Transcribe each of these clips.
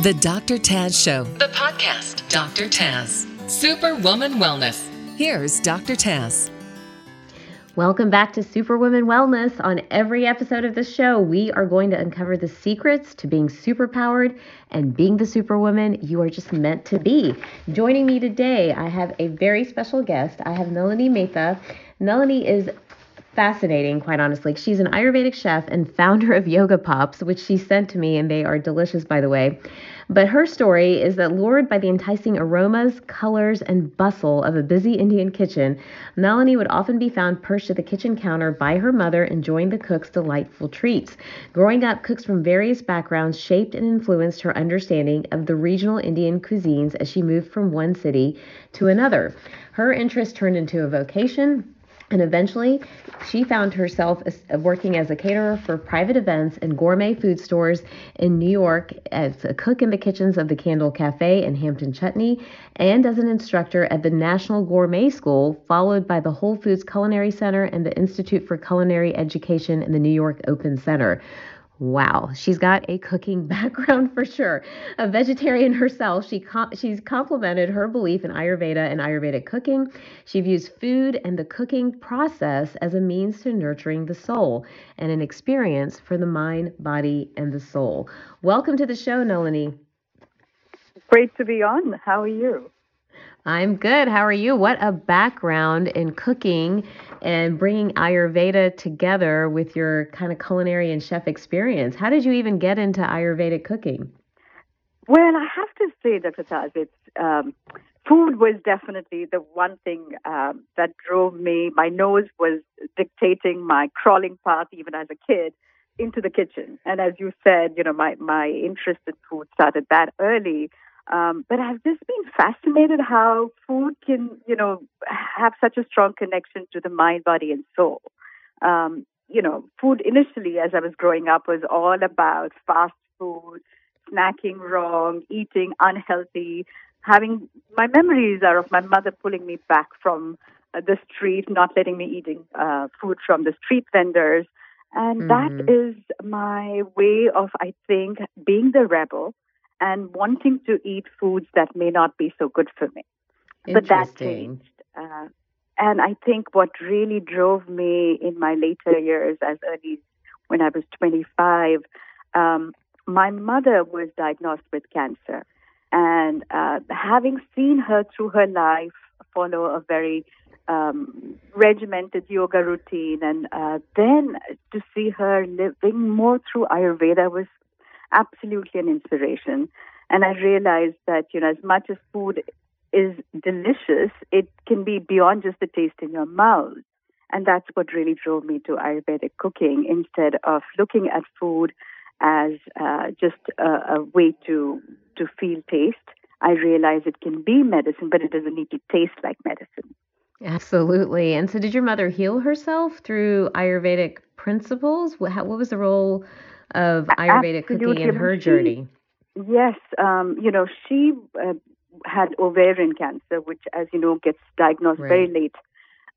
The Dr. Taz Show, the podcast. Dr. Taz, Superwoman Wellness. Here's Dr. Taz. Welcome back to Superwoman Wellness. On every episode of the show, we are going to uncover the secrets to being superpowered and being the superwoman you are just meant to be. Joining me today, I have a very special guest. I have Nalini Mehta. Nalini is fascinating, quite honestly. She's an Ayurvedic chef and founder of Yoga Pops, which she sent to me, and they are delicious, by the way. But her story is that lured by the enticing aromas, colors, and bustle of a busy Indian kitchen, Nalini would often be found perched at the kitchen counter by her mother, enjoying the cook's delightful treats. Growing up, cooks from various backgrounds shaped and influenced her understanding of the regional Indian cuisines as she moved from one city to another. Her interest turned into a vocation and eventually, she found herself working as a caterer for private events and gourmet food stores in New York, as a cook in the kitchens of the Candle Cafe in Hampton Chutney, and as an instructor at the Natural Gourmet School, followed by the Whole Foods Culinary Center and the Institute for Culinary Education in the New York Open Center. Wow, she's got a cooking background for sure. A vegetarian herself, she com- she's complemented her belief in Ayurveda and Ayurvedic cooking. She views food and the cooking process as a means to nurturing the soul and an experience for the mind, body, and the soul. Welcome to the show, Nalini. Great to be on. How are you? I'm good. How are you? What a background in cooking and bringing Ayurveda together with your kind of culinary and chef experience. How did you even get into Ayurvedic cooking? Well, I have to say, Dr. Taz, it's um, food was definitely the one thing um, that drove me. My nose was dictating my crawling path, even as a kid, into the kitchen. And as you said, you know, my my interest in food started that early. Um, but I've just been fascinated how food can, you know, have such a strong connection to the mind, body, and soul. Um, you know, food initially, as I was growing up, was all about fast food, snacking wrong, eating unhealthy. Having my memories are of my mother pulling me back from uh, the street, not letting me eating uh, food from the street vendors, and mm-hmm. that is my way of, I think, being the rebel and wanting to eat foods that may not be so good for me. But that changed. Uh, and I think what really drove me in my later years, as early as when I was 25, um, my mother was diagnosed with cancer. And uh, having seen her through her life follow a very um, regimented yoga routine, and uh, then to see her living more through Ayurveda was absolutely an inspiration. And I realized that, you know, as much as food is delicious, it can be beyond just the taste in your mouth. And that's what really drove me to Ayurvedic cooking instead of looking at food as uh, just a, a way to to feel taste. I realized it can be medicine, but it doesn't need to taste like medicine. Absolutely. And so, did your mother heal herself through Ayurvedic principles? What, what was the role of Ayurvedic Absolutely. cooking in her journey? Yes, um, you know, she uh, had ovarian cancer, which, as you know, gets diagnosed right. very late.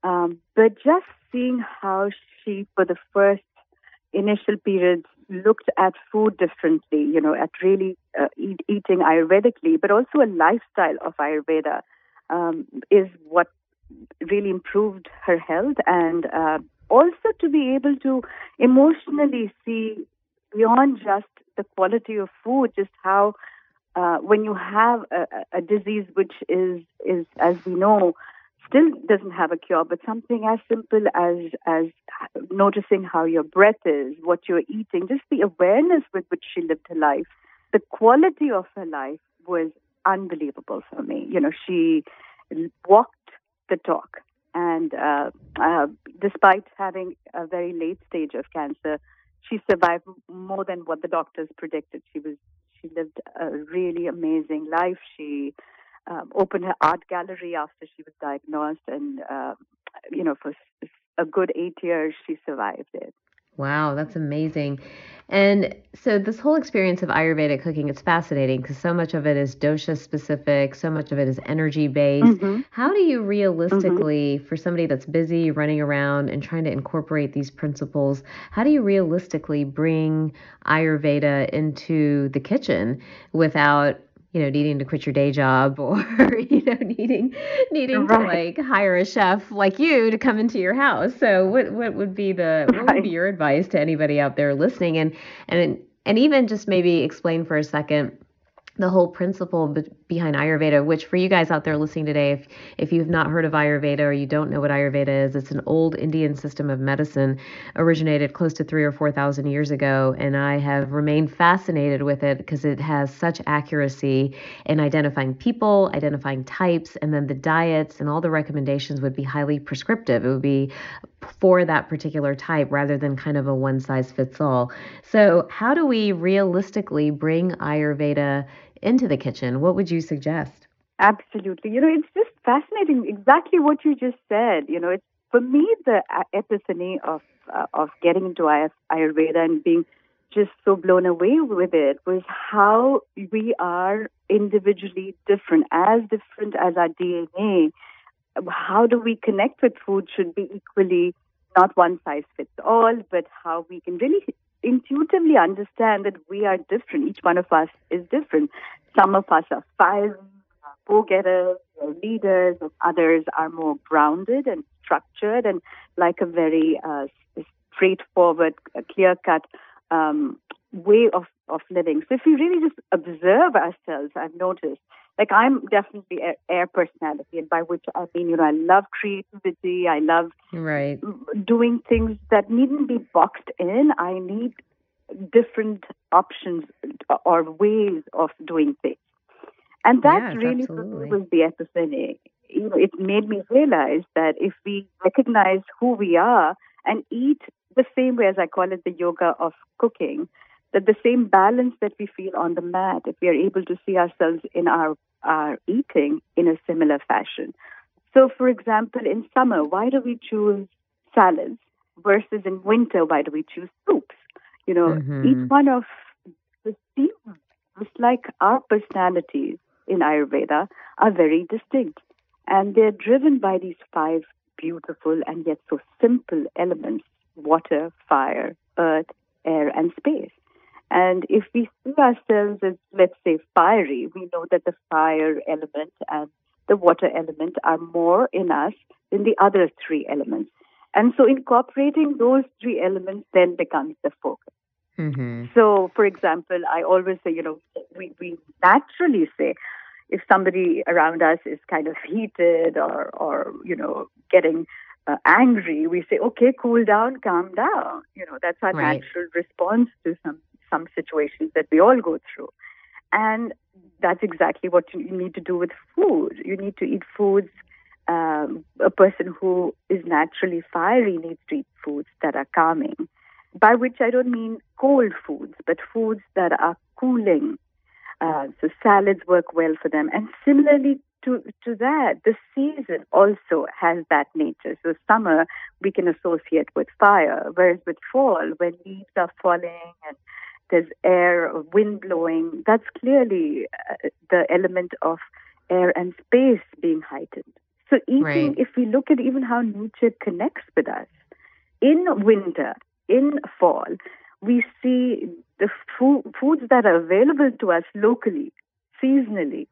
Um, but just seeing how she, for the first initial periods, looked at food differently, you know, at really uh, eat, eating Ayurvedically, but also a lifestyle of Ayurveda, um, is what really improved her health and uh, also to be able to emotionally see beyond just the quality of food, just how uh, when you have a, a disease which is is as we know still doesn't have a cure, but something as simple as as noticing how your breath is, what you're eating, just the awareness with which she lived her life, the quality of her life was unbelievable for me. You know, she walked the talk, and uh, uh, despite having a very late stage of cancer, she survived more than what the doctors predicted. She was she lived a really amazing life. She um, opened her art gallery after she was diagnosed, and uh, you know, for a good eight years, she survived it. Wow, that's amazing. And so this whole experience of Ayurvedic cooking, it's fascinating because so much of it is dosha specific, so much of it is energy based. Mm-hmm. How do you realistically, mm-hmm. for somebody that's busy running around and trying to incorporate these principles, how do you realistically bring Ayurveda into the kitchen without you know, needing to quit your day job or, you know, needing needing right. to like hire a chef like you to come into your house. So what what would be the what would be your advice to anybody out there listening and and and even just maybe explain for a second the whole principle be- behind Ayurveda, which for you guys out there listening today, if if you've not heard of Ayurveda or you don't know what Ayurveda is, it's an old Indian system of medicine, originated close to three or four thousand years ago, and I have remained fascinated with it because it has such accuracy in identifying people, identifying types, and then the diets and all the recommendations would be highly prescriptive. It would be for that particular type rather than kind of a one size fits all. So, how do we realistically bring Ayurveda into the kitchen? What would you suggest? Absolutely. You know, it's just fascinating exactly what you just said. You know, it's for me the epiphany of uh, of getting into Ayurveda and being just so blown away with it was how we are individually different, as different as our DNA. How do we connect with food should be equally not one size fits all, but how we can really intuitively understand that we are different. Each one of us is different. Some of us are fiery, go-getters, leaders, and others are more grounded and structured and like a very uh, straightforward, clear-cut um, way of, of living. So if we really just observe ourselves, I've noticed, like I'm definitely air, air personality, and by which I mean, you know, I love creativity. I love right doing things that needn't be boxed in. I need different options uh, or ways of doing things, and that yes, really absolutely. was the epiphany. You know, it made me realize that if we recognize who we are and eat the same way as I call it the yoga of cooking, that the same balance that we feel on the mat, if we are able to see ourselves in our, our eating in a similar fashion. So, for example, in summer, why do we choose salads versus in winter, why do we choose soups? You know, mm-hmm. each one of the seasons, just like our personalities in Ayurveda, are very distinct. And they're driven by these five beautiful and yet so simple elements water, fire, earth, air, and space. And if we see ourselves as, let's say, fiery, we know that the fire element and the water element are more in us than the other three elements. And so incorporating those three elements then becomes the focus. Mm-hmm. So, for example, I always say, you know, we, we naturally say, if somebody around us is kind of heated or, or you know, getting uh, angry, we say, okay, cool down, calm down. You know, that's our right. natural response to some some situations that we all go through. And that's exactly what you need to do with food. You need to eat foods. Um, a person who is naturally fiery needs to eat foods that are calming, by which I don't mean cold foods, but foods that are cooling. Uh, so salads work well for them. And similarly to, to that, the season also has that nature. So summer we can associate with fire, whereas with fall, when leaves are falling and there's air or wind blowing, that's clearly uh, the element of air and space being heightened. So, eating, right. if we look at even how nature connects with us, in winter, in fall, we see the fo- foods that are available to us locally, seasonally,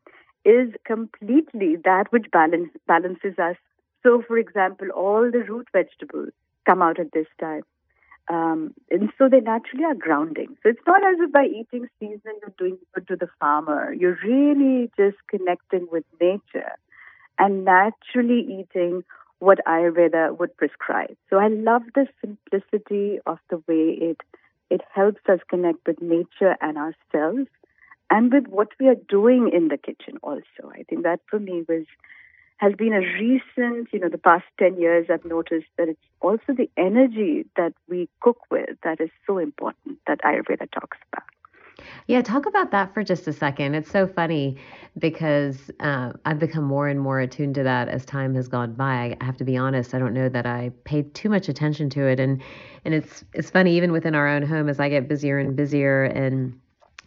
is completely that which balance, balances us. So, for example, all the root vegetables come out at this time. Um, and so they naturally are grounding. So it's not as if by eating season you're doing good to the farmer. You're really just connecting with nature and naturally eating what Ayurveda would prescribe. So I love the simplicity of the way it it helps us connect with nature and ourselves and with what we are doing in the kitchen also. I think that for me was has been a recent, you know, the past 10 years, I've noticed that it's also the energy that we cook with that is so important that Ayurveda talks about. Yeah, talk about that for just a second. It's so funny because uh, I've become more and more attuned to that as time has gone by. I have to be honest; I don't know that I paid too much attention to it, and and it's it's funny even within our own home as I get busier and busier and.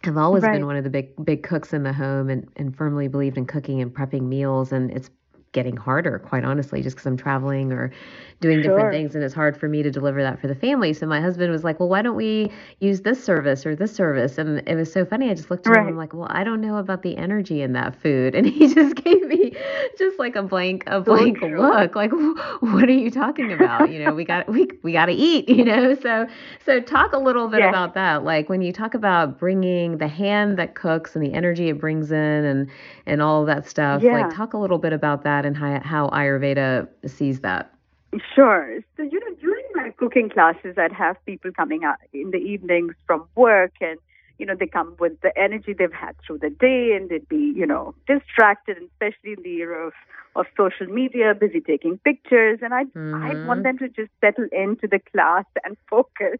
I've always right. been one of the big big cooks in the home and, and firmly believed in cooking and prepping meals and it's getting harder, quite honestly, just because I'm traveling or doing sure. different things and it's hard for me to deliver that for the family. So my husband was like, Well, why don't we use this service or this service? And it was so funny. I just looked at right. him I'm like, Well, I don't know about the energy in that food. And he just gave me just like a blank a blank so look. Like, what are you talking about? You know, we got we we got to eat, you know. So so talk a little bit about that. Like when you talk about bringing the hand that cooks and the energy it brings in and and all that stuff. Yeah. Like talk a little bit about that and how how Ayurveda sees that. Sure. So, you know, during my cooking classes, I'd have people coming out in the evenings from work and, you know, they come with the energy they've had through the day and they'd be, you know, distracted, especially in the era of, of social media, busy taking pictures. And I'd, mm-hmm. I'd want them to just settle into the class and focus.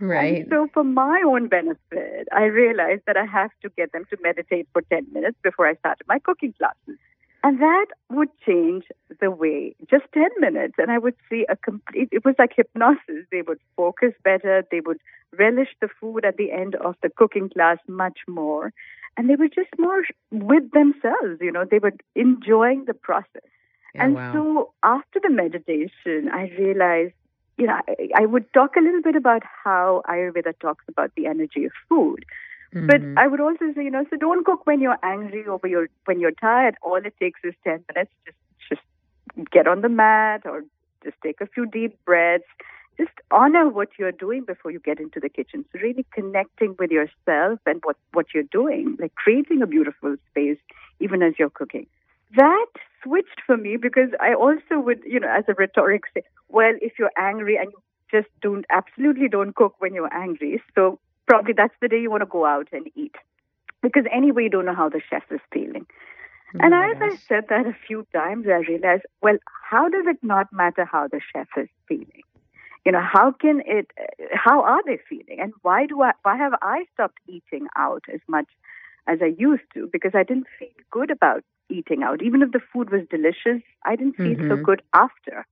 Right. And so, for my own benefit, I realized that I have to get them to meditate for 10 minutes before I started my cooking classes. And that would change the way, just 10 minutes, and I would see a complete, it was like hypnosis. They would focus better, they would relish the food at the end of the cooking class much more, and they were just more with themselves, you know, they were enjoying the process. and wow. so after the meditation, I realized, you know, I, I would talk a little bit about how Ayurveda talks about the energy of food. Mm-hmm. But I would also say, you know, so don't cook when you're angry or when you're when you're tired. All it takes is ten minutes. Just just get on the mat or just take a few deep breaths. Just honor what you're doing before you get into the kitchen. So really connecting with yourself and what what you're doing, like creating a beautiful space even as you're cooking. That switched for me because I also would, you know, as a rhetoric say, well, if you're angry and you just don't absolutely don't cook when you're angry. So probably that's the day you want to go out and eat. Because anyway, you don't know how the chef is feeling. Oh and as I said that a few times, I realized, well, how does it not matter how the chef is feeling? You know, how can it, how are they feeling? And why do I, why have I stopped eating out as much as I used to? Because I didn't feel good about eating out. Even if the food was delicious, I didn't feel mm-hmm. so good after.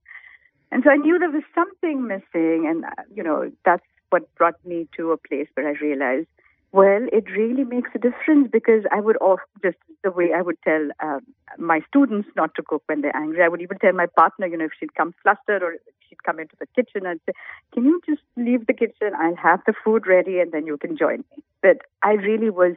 And so I knew there was something missing. And, uh, you know, that's what brought me to a place where I realized, well, it really makes a difference because I would all just the way I would tell um, my students not to cook when they're angry. I would even tell my partner, you know, if she'd come flustered or she'd come into the kitchen, I'd say, "Can you just leave the kitchen? I'll have the food ready, and then you can join me." But I really was,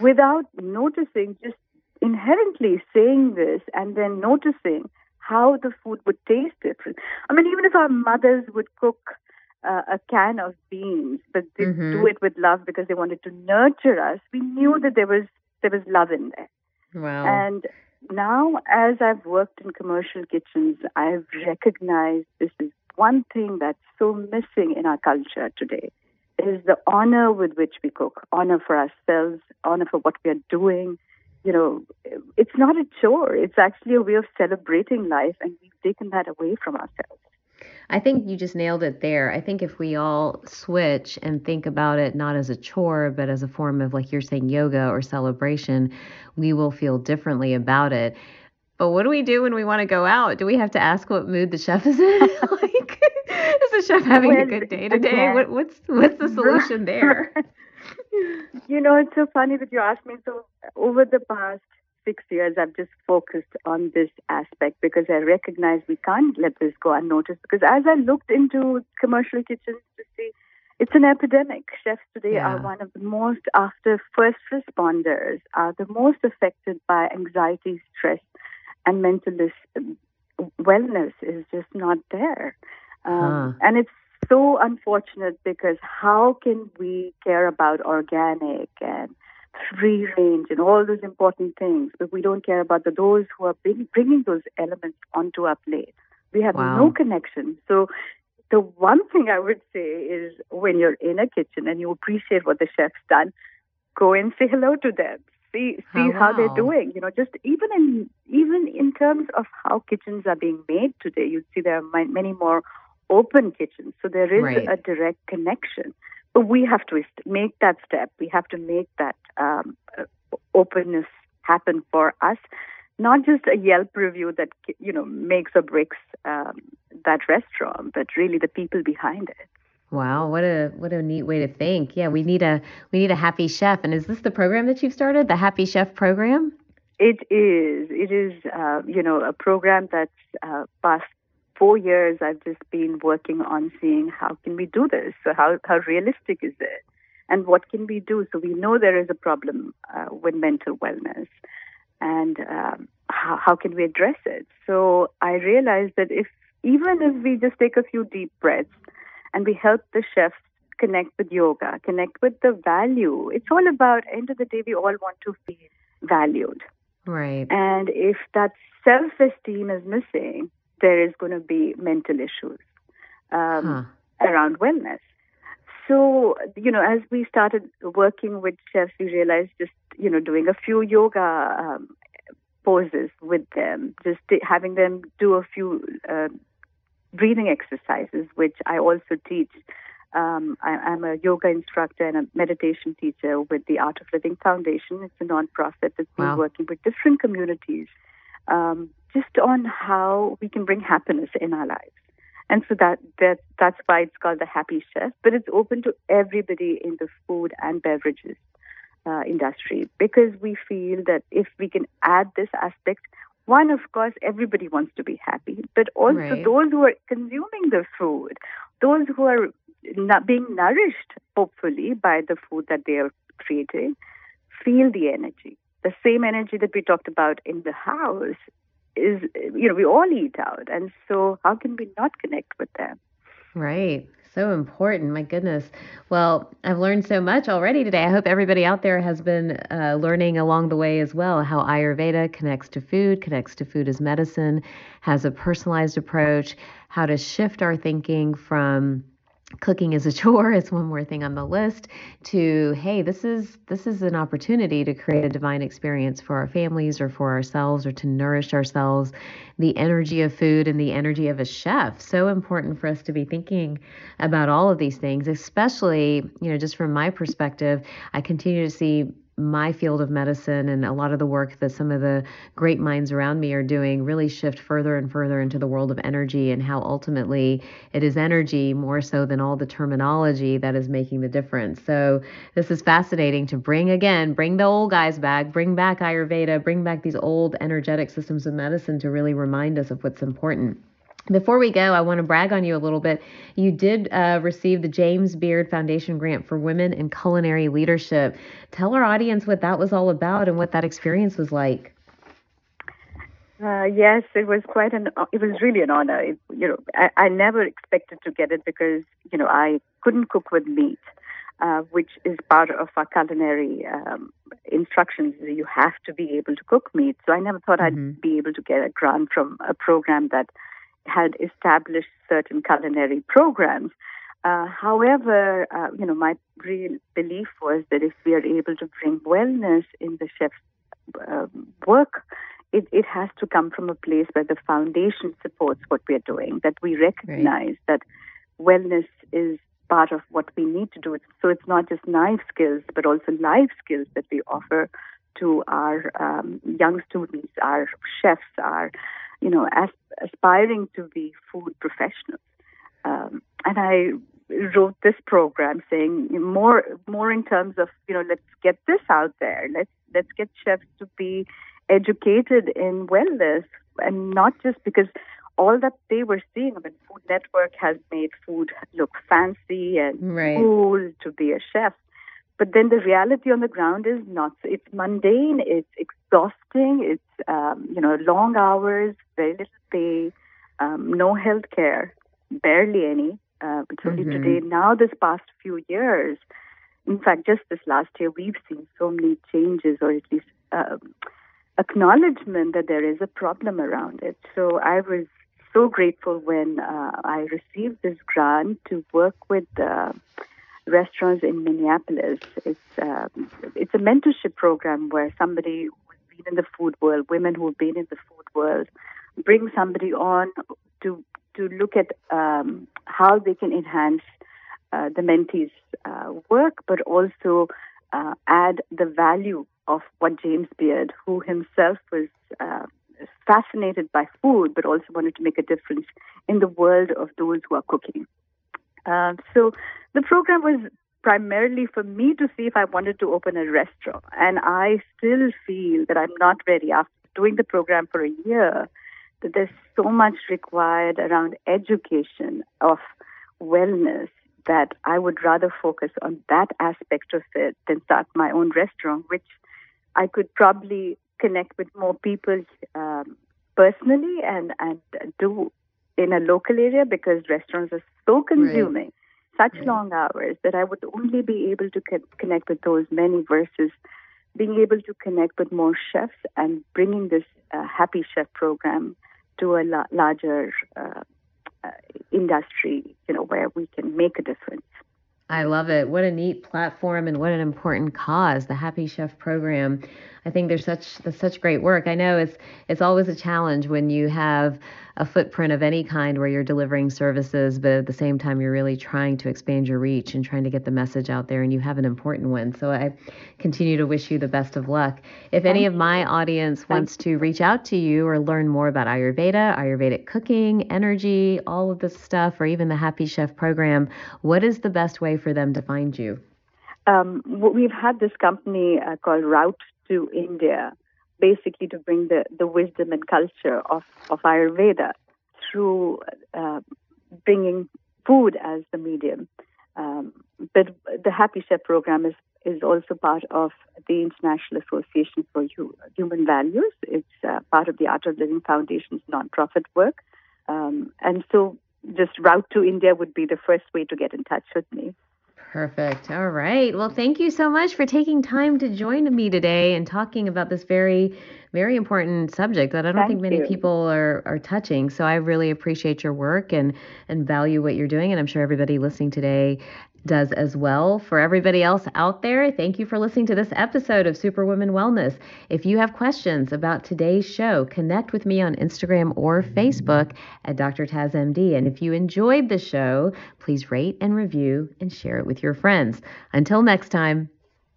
without noticing, just inherently saying this, and then noticing how the food would taste different. I mean, even if our mothers would cook uh, a can of beans, but they mm-hmm. do it with love because they wanted to nurture us. We knew that there was there was love in there. Wow. And now, as I've worked in commercial kitchens, I've recognized this is one thing that's so missing in our culture today is the honor with which we cook, honor for ourselves, honor for what we are doing. You know, it's not a chore. It's actually a way of celebrating life, and we've taken that away from ourselves. I think you just nailed it there. I think if we all switch and think about it not as a chore, but as a form of, like you're saying, yoga or celebration, we will feel differently about it. But what do we do when we want to go out? Do we have to ask what mood the chef is in? like, is the chef having well, a good day today? What, what's what's the solution there? you know, it's so funny that you asked me. So over the past six years, I've just focused on this aspect because I recognize we can't let this go unnoticed. Because as I looked into commercial kitchens to see, it's an epidemic. Chefs today yeah. are one of the most, after first responders, are the most affected by anxiety, stress, and mental wellness is just not there. Um, huh. And it's so unfortunate because how can we care about organic and free range and all those important things, but we don't care about the, those who are bring, bringing those elements onto our plate. We have wow. no connection. So the one thing I would say is when you're in a kitchen and you appreciate what the chef's done, go and say hello to them. See see oh, how they're doing. You know, just even in even in terms of how kitchens are being made today, you see there are many more open kitchens, so there is right. a direct connection. We have to make that step. We have to make that um, openness happen for us. Not just a Yelp review that you know makes or breaks um, that restaurant, but really the people behind it. Wow, what a what a neat way to think. Yeah, we need a we need a happy chef. And is this the program that you've started, the Happy Chef program? It is. It is. Uh, you know, a program that's uh, past four years. I've just been working on seeing how can we do this. So how how realistic is it, and what can we do? So we know there is a problem uh, with mental wellness, and um, how how can we address it? So I realized that if even if we just take a few deep breaths and we help the chefs connect with yoga, connect with the value. It's all about end of the day we all want to feel valued. Right. And if that self esteem is missing, there is going to be mental issues um, huh. around wellness. So, you know, as we started working with chefs, we realized just, you know, doing a few yoga um, poses with them, just having them do a few uh, breathing exercises, which I also teach. Um, I, am a yoga instructor and a meditation teacher with the Art of Living Foundation. It's a nonprofit that's been wow. working with different communities um, just on how we can bring happiness in our lives. And so that, that that's why it's called the Happy Chef, but it's open to everybody in the food and beverages uh, industry because we feel that if we can add this aspect, one, of course, everybody wants to be happy, but also right. those who are consuming the food, those who are not being nourished, hopefully, by the food that they are creating, feel the energy. The same energy that we talked about in the house is, you know, we all eat out. And so, how can we not connect with them? Right. So important. My goodness. Well, I've learned so much already today. I hope everybody out there has been uh, learning along the way as well how Ayurveda connects to food, connects to food as medicine, has a personalized approach, how to shift our thinking from cooking is a chore it's one more thing on the list to hey this is this is an opportunity to create a divine experience for our families or for ourselves or to nourish ourselves. The energy of food and the energy of a chef so important for us to be thinking about all of these things especially you know just from my perspective i continue to see my field of medicine and a lot of the work that some of the great minds around me are doing really shift further and further into the world of energy and how ultimately it is energy more so than all the terminology that is making the difference. So this is fascinating to bring again, bring the old guys back, bring back Ayurveda, bring back these old energetic systems of medicine to really remind us of what's important. Before we go, I want to brag on you a little bit. You did uh, receive the James Beard Foundation grant for Women in Culinary Leadership. Tell our audience what that was all about and what that experience was like. Uh, yes, it was quite an. It was really an honor. It, you know, I, I never expected to get it because you know I couldn't cook with meat, uh, which is part of our culinary um, instructions. You have to be able to cook meat. So I never thought mm-hmm. I'd be able to get a grant from a program that had established certain culinary programs. Uh, however, uh, you know, my real belief was that if we are able to bring wellness in the chef's uh, work, it, it has to come from a place where the foundation supports what we are doing, that we recognize right. that wellness is part of what we need to do. So it's not just knife skills, but also life skills that we offer to our um, young students, our chefs, our you know, as, aspiring to be food professionals. Um, and I wrote this program saying more more in terms of you know let's get this out there let's let's get chefs to be educated in wellness and not just because all that they were seeing I mean Food Network has made food look fancy and right. cool to be a chef but then the reality on the ground is not. It's mundane. It's exhausting. It's um, you know long hours, very little pay, um, no health care, barely any. Uh, it's only mm-hmm. today. Now, this past few years, in fact, just this last year, we've seen so many changes, or at least um, acknowledgement that there is a problem around it. So I was so grateful when uh, I received this grant to work with. Uh, restaurants in Minneapolis. It's uh, it's a mentorship program where somebody who's been in the food world, women who have been in the food world, bring somebody on to to look at um, how they can enhance uh, the mentees' uh, work, but also uh, add the value of what James Beard, who himself was uh, fascinated by food, but also wanted to make a difference in the world of those who are cooking. Uh, so the program was primarily for me to see if I wanted to open a restaurant. And I still feel that I'm not ready after doing the program for a year, that there's so much required around education of wellness that I would rather focus on that aspect of it than start my own restaurant, which I could probably connect with more people um, personally and, and do in a local area because restaurants are so consuming. Right such right. long hours that I would only be able to co- connect with those many versus being able to connect with more chefs and bringing this uh, Happy Chef program to a la- larger uh, uh, industry, you know, where we can make a difference. I love it. What a neat platform and what an important cause, the Happy Chef program. I think there's such there's such great work. I know it's it's always a challenge when you have a footprint of any kind where you're delivering services, but at the same time you're really trying to expand your reach and trying to get the message out there and you have an important one. So I continue to wish you the best of luck. If any of my audience wants to reach out to you or learn more about Ayurveda, Ayurvedic cooking, energy, all of this stuff, or even the Happy Chef program, what is the best way for them to find you? Um, we've had this company uh, called Route to India, basically to bring the, the wisdom and culture of, of Ayurveda through uh, bringing food as the medium. Um, but the Happy Chef program is, is also part of the International Association for Human Values. It's uh, part of the Art of Living Foundation's nonprofit work. Um, and so just route to India would be the first way to get in touch with me. Perfect. All right. Well, thank you so much for taking time to join me today and talking about this very, very important subject that I don't thank think many you. people are, are touching. So I really appreciate your work and, and value what you're doing. And I'm sure everybody listening today does as well. For everybody else out there, thank you for listening to this episode of Superwoman Wellness. If you have questions about today's show, connect with me on Instagram or Facebook at Dr. Taz MD. And if you enjoyed the show, please rate and review and share it with your friends. Until next time.